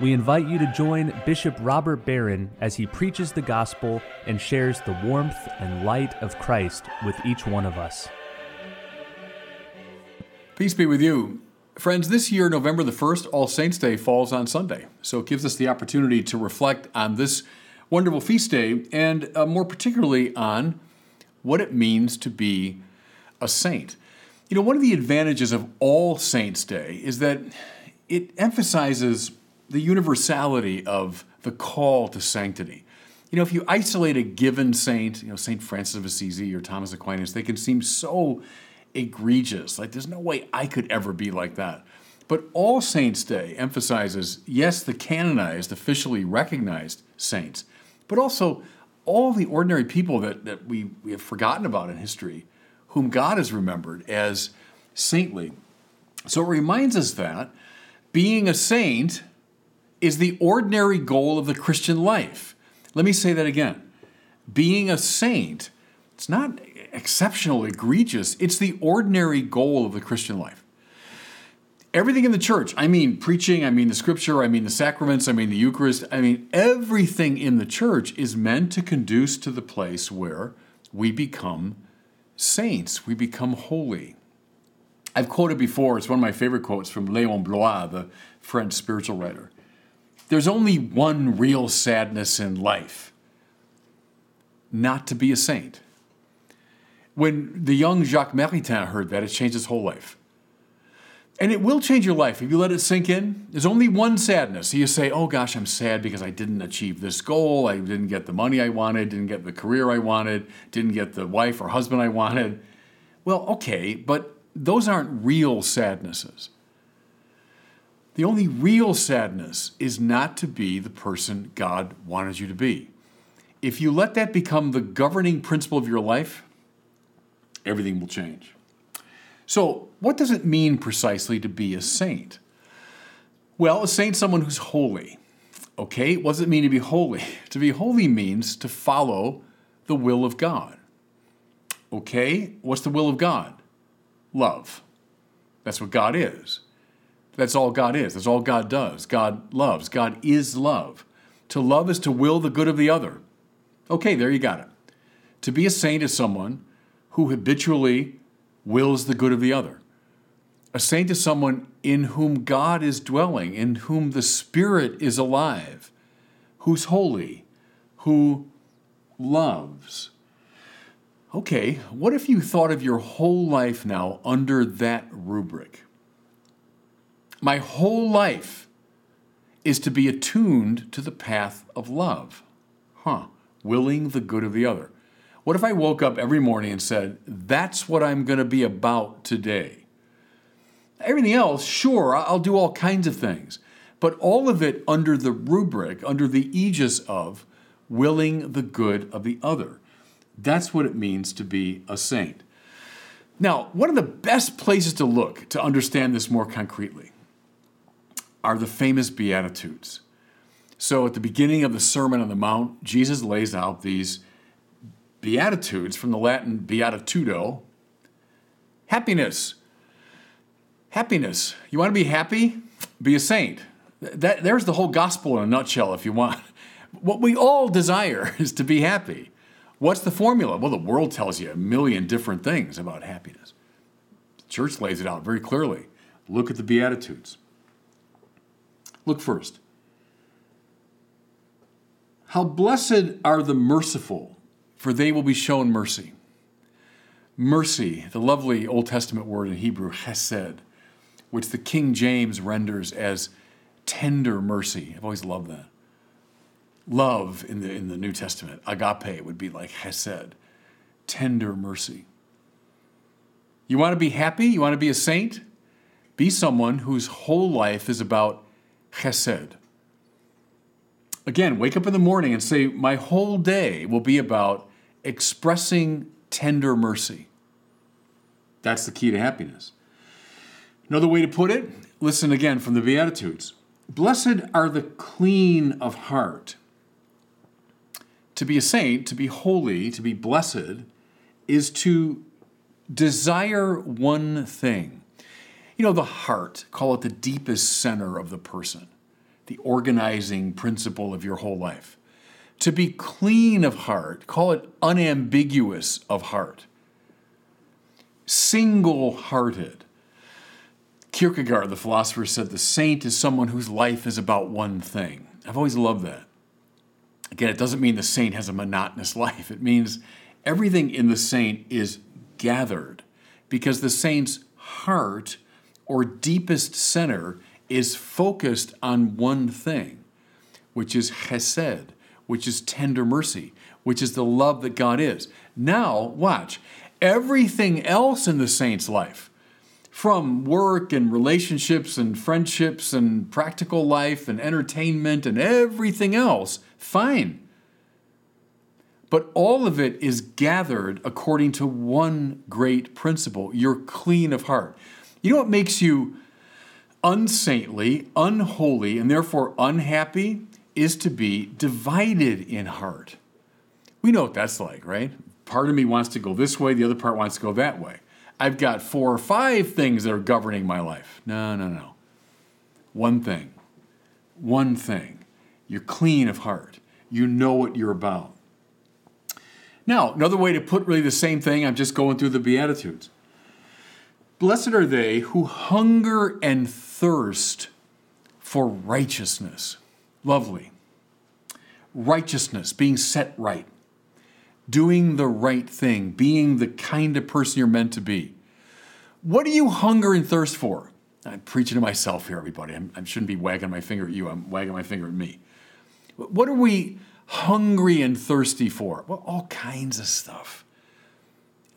we invite you to join Bishop Robert Barron as he preaches the gospel and shares the warmth and light of Christ with each one of us. Peace be with you. Friends, this year, November the 1st, All Saints' Day falls on Sunday. So it gives us the opportunity to reflect on this wonderful feast day and uh, more particularly on what it means to be a saint. You know, one of the advantages of All Saints' Day is that it emphasizes the universality of the call to sanctity. You know, if you isolate a given saint, you know, St. Francis of Assisi or Thomas Aquinas, they can seem so egregious. Like, there's no way I could ever be like that. But All Saints' Day emphasizes, yes, the canonized, officially recognized saints, but also all the ordinary people that, that we, we have forgotten about in history, whom God has remembered as saintly. So it reminds us that being a saint is the ordinary goal of the Christian life. Let me say that again. Being a saint, it's not exceptional, egregious, it's the ordinary goal of the Christian life. Everything in the church, I mean preaching, I mean the scripture, I mean the sacraments, I mean the Eucharist, I mean everything in the church is meant to conduce to the place where we become saints, we become holy. I've quoted before, it's one of my favorite quotes from Léon Bloy, the French spiritual writer. There's only one real sadness in life not to be a saint. When the young Jacques Maritain heard that, it changed his whole life. And it will change your life if you let it sink in. There's only one sadness. You say, oh gosh, I'm sad because I didn't achieve this goal. I didn't get the money I wanted, didn't get the career I wanted, didn't get the wife or husband I wanted. Well, okay, but those aren't real sadnesses. The only real sadness is not to be the person God wanted you to be. If you let that become the governing principle of your life, everything will change. So, what does it mean precisely to be a saint? Well, a saint is someone who's holy. Okay, what does it mean to be holy? To be holy means to follow the will of God. Okay, what's the will of God? Love. That's what God is. That's all God is. That's all God does. God loves. God is love. To love is to will the good of the other. Okay, there you got it. To be a saint is someone who habitually wills the good of the other. A saint is someone in whom God is dwelling, in whom the Spirit is alive, who's holy, who loves. Okay, what if you thought of your whole life now under that rubric? My whole life is to be attuned to the path of love. Huh, willing the good of the other. What if I woke up every morning and said, That's what I'm going to be about today? Everything else, sure, I'll do all kinds of things, but all of it under the rubric, under the aegis of willing the good of the other. That's what it means to be a saint. Now, one of the best places to look to understand this more concretely are the famous Beatitudes. So at the beginning of the Sermon on the Mount, Jesus lays out these Beatitudes from the Latin beatitudo happiness. Happiness. You want to be happy? Be a saint. That, there's the whole gospel in a nutshell, if you want. What we all desire is to be happy. What's the formula? Well, the world tells you a million different things about happiness. The church lays it out very clearly. Look at the Beatitudes. Look first. How blessed are the merciful, for they will be shown mercy. Mercy, the lovely Old Testament word in Hebrew, chesed, which the King James renders as tender mercy. I've always loved that. Love in the, in the New Testament, agape, would be like chesed, tender mercy. You want to be happy? You want to be a saint? Be someone whose whole life is about chesed. Again, wake up in the morning and say, My whole day will be about expressing tender mercy. That's the key to happiness. Another way to put it, listen again from the Beatitudes Blessed are the clean of heart. To be a saint, to be holy, to be blessed, is to desire one thing. You know, the heart, call it the deepest center of the person, the organizing principle of your whole life. To be clean of heart, call it unambiguous of heart. Single hearted. Kierkegaard, the philosopher, said the saint is someone whose life is about one thing. I've always loved that. Again, it doesn't mean the saint has a monotonous life. It means everything in the saint is gathered because the saint's heart or deepest center is focused on one thing, which is chesed, which is tender mercy, which is the love that God is. Now, watch, everything else in the saint's life, from work and relationships and friendships and practical life and entertainment and everything else, fine. But all of it is gathered according to one great principle you're clean of heart. You know what makes you unsaintly, unholy, and therefore unhappy? Is to be divided in heart. We know what that's like, right? Part of me wants to go this way, the other part wants to go that way. I've got four or five things that are governing my life. No, no, no. One thing. One thing. You're clean of heart. You know what you're about. Now, another way to put really the same thing, I'm just going through the Beatitudes. Blessed are they who hunger and thirst for righteousness. Lovely. Righteousness, being set right, doing the right thing, being the kind of person you're meant to be. What do you hunger and thirst for? I'm preaching to myself here, everybody. I'm, I should not be wagging my finger at you, I'm wagging my finger at me. What are we hungry and thirsty for? Well, all kinds of stuff.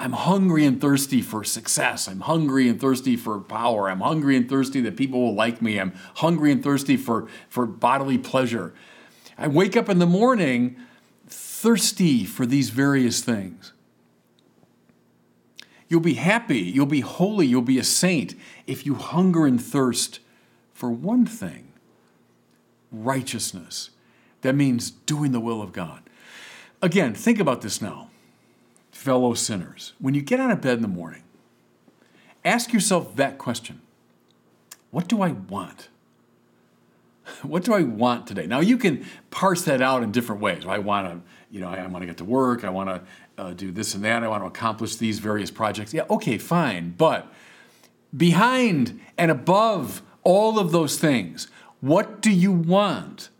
I'm hungry and thirsty for success. I'm hungry and thirsty for power. I'm hungry and thirsty that people will like me. I'm hungry and thirsty for, for bodily pleasure. I wake up in the morning thirsty for these various things. You'll be happy, you'll be holy, you'll be a saint if you hunger and thirst for one thing righteousness. That means doing the will of God. Again, think about this now, fellow sinners. When you get out of bed in the morning, ask yourself that question What do I want? What do I want today? Now you can parse that out in different ways. I want to, you know, I want to get to work. I want to uh, do this and that. I want to accomplish these various projects. Yeah, okay, fine. But behind and above all of those things, what do you want?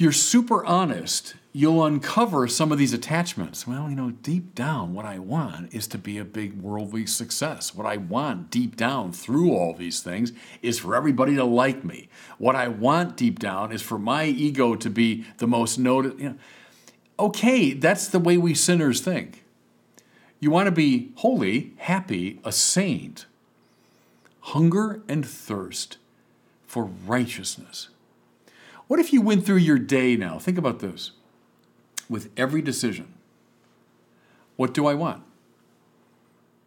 If you're super honest, you'll uncover some of these attachments. Well, you know, deep down, what I want is to be a big worldly success. What I want deep down through all these things is for everybody to like me. What I want deep down is for my ego to be the most noted. You know, okay, that's the way we sinners think. You want to be holy, happy, a saint. Hunger and thirst for righteousness. What if you went through your day now? Think about this. With every decision, what do I want?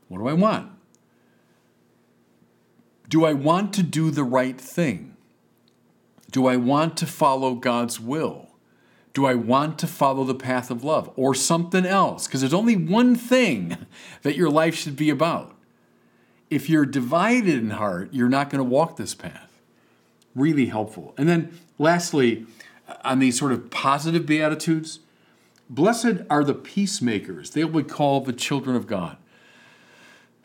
What do I want? Do I want to do the right thing? Do I want to follow God's will? Do I want to follow the path of love or something else? Because there's only one thing that your life should be about. If you're divided in heart, you're not going to walk this path. Really helpful. And then Lastly, on these sort of positive beatitudes, blessed are the peacemakers. They will be called the children of God.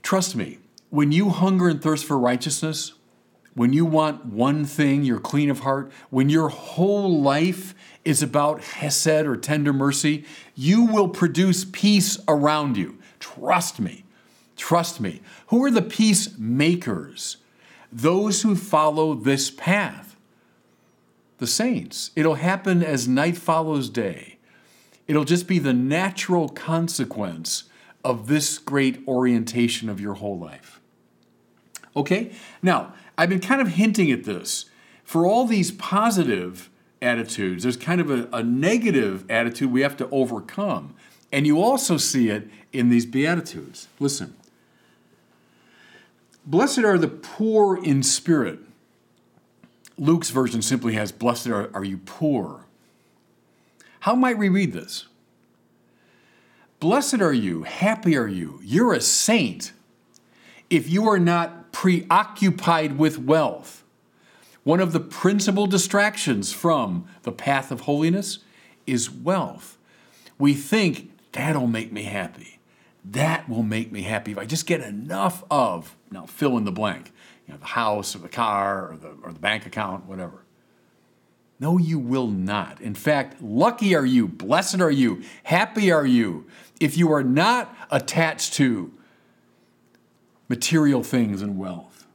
Trust me, when you hunger and thirst for righteousness, when you want one thing, you're clean of heart, when your whole life is about hesed or tender mercy, you will produce peace around you. Trust me. Trust me. Who are the peacemakers? Those who follow this path the saints. It'll happen as night follows day. It'll just be the natural consequence of this great orientation of your whole life. Okay? Now, I've been kind of hinting at this. For all these positive attitudes. There's kind of a, a negative attitude we have to overcome. And you also see it in these Beatitudes. Listen. Blessed are the poor in spirit. Luke's version simply has, Blessed are, are you poor. How might we read this? Blessed are you, happy are you, you're a saint if you are not preoccupied with wealth. One of the principal distractions from the path of holiness is wealth. We think that'll make me happy. That will make me happy if I just get enough of, now fill in the blank, you know, the house or the car or the, or the bank account, whatever. No, you will not. In fact, lucky are you, blessed are you, happy are you if you are not attached to material things and wealth.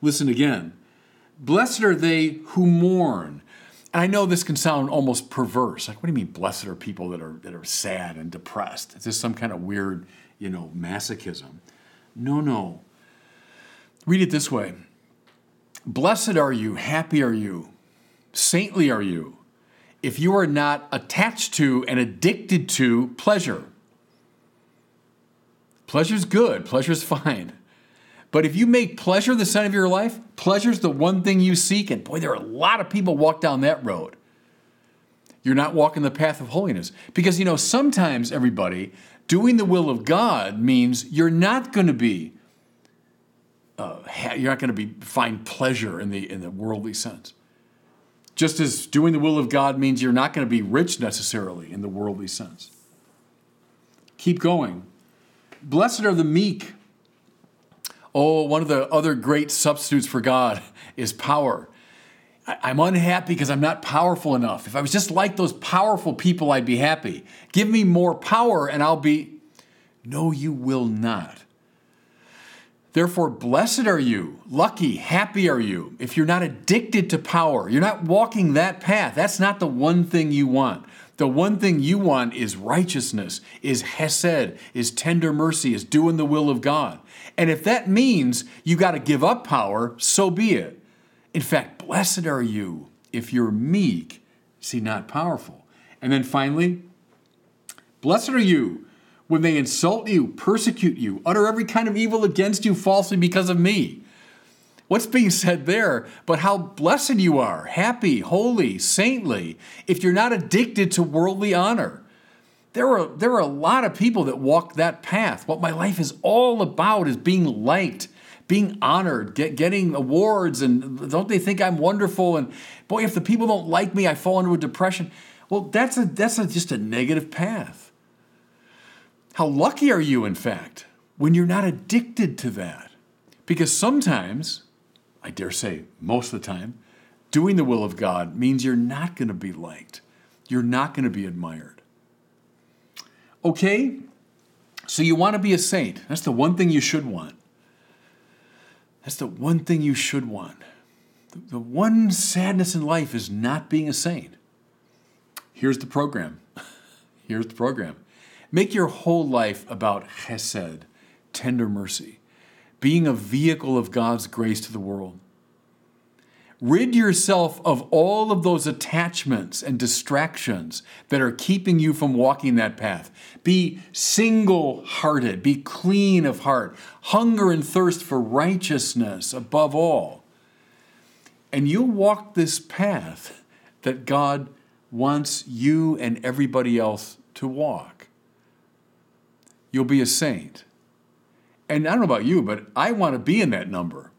Listen again. Blessed are they who mourn. And I know this can sound almost perverse. Like, what do you mean, blessed are people that are, that are sad and depressed? Is this some kind of weird, you know, masochism? No, no. Read it this way Blessed are you, happy are you, saintly are you, if you are not attached to and addicted to pleasure. Pleasure's good, pleasure's fine. But if you make pleasure the center of your life, pleasure's the one thing you seek, and boy, there are a lot of people walk down that road. You're not walking the path of holiness. Because, you know, sometimes, everybody, doing the will of God means you're not going to be, uh, you're not going to be find pleasure in the in the worldly sense. Just as doing the will of God means you're not going to be rich necessarily in the worldly sense. Keep going. Blessed are the meek. Oh, one of the other great substitutes for God is power. I'm unhappy because I'm not powerful enough. If I was just like those powerful people, I'd be happy. Give me more power and I'll be. No, you will not. Therefore, blessed are you, lucky, happy are you, if you're not addicted to power. You're not walking that path. That's not the one thing you want. The one thing you want is righteousness, is hesed, is tender mercy, is doing the will of God. And if that means you got to give up power, so be it. In fact, blessed are you if you're meek, see, not powerful. And then finally, blessed are you when they insult you, persecute you, utter every kind of evil against you falsely because of me. What's being said there? But how blessed you are, happy, holy, saintly, if you're not addicted to worldly honor. There are, there are a lot of people that walk that path. What my life is all about is being liked, being honored, get, getting awards, and don't they think I'm wonderful? And boy, if the people don't like me, I fall into a depression. Well, that's a that's a, just a negative path. How lucky are you, in fact, when you're not addicted to that? Because sometimes, I dare say most of the time, doing the will of God means you're not going to be liked, you're not going to be admired. Okay, so you want to be a saint. That's the one thing you should want. That's the one thing you should want. The one sadness in life is not being a saint. Here's the program. Here's the program. Make your whole life about chesed, tender mercy, being a vehicle of God's grace to the world. Rid yourself of all of those attachments and distractions that are keeping you from walking that path. Be single hearted, be clean of heart, hunger and thirst for righteousness above all. And you'll walk this path that God wants you and everybody else to walk you'll be a saint. And I don't know about you, but I want to be in that number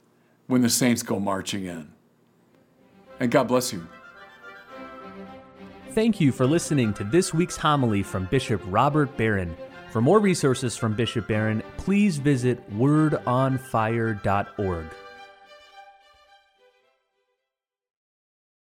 when the saints go marching in. And God bless you. Thank you for listening to this week's homily from Bishop Robert Barron. For more resources from Bishop Barron, please visit wordonfire.org.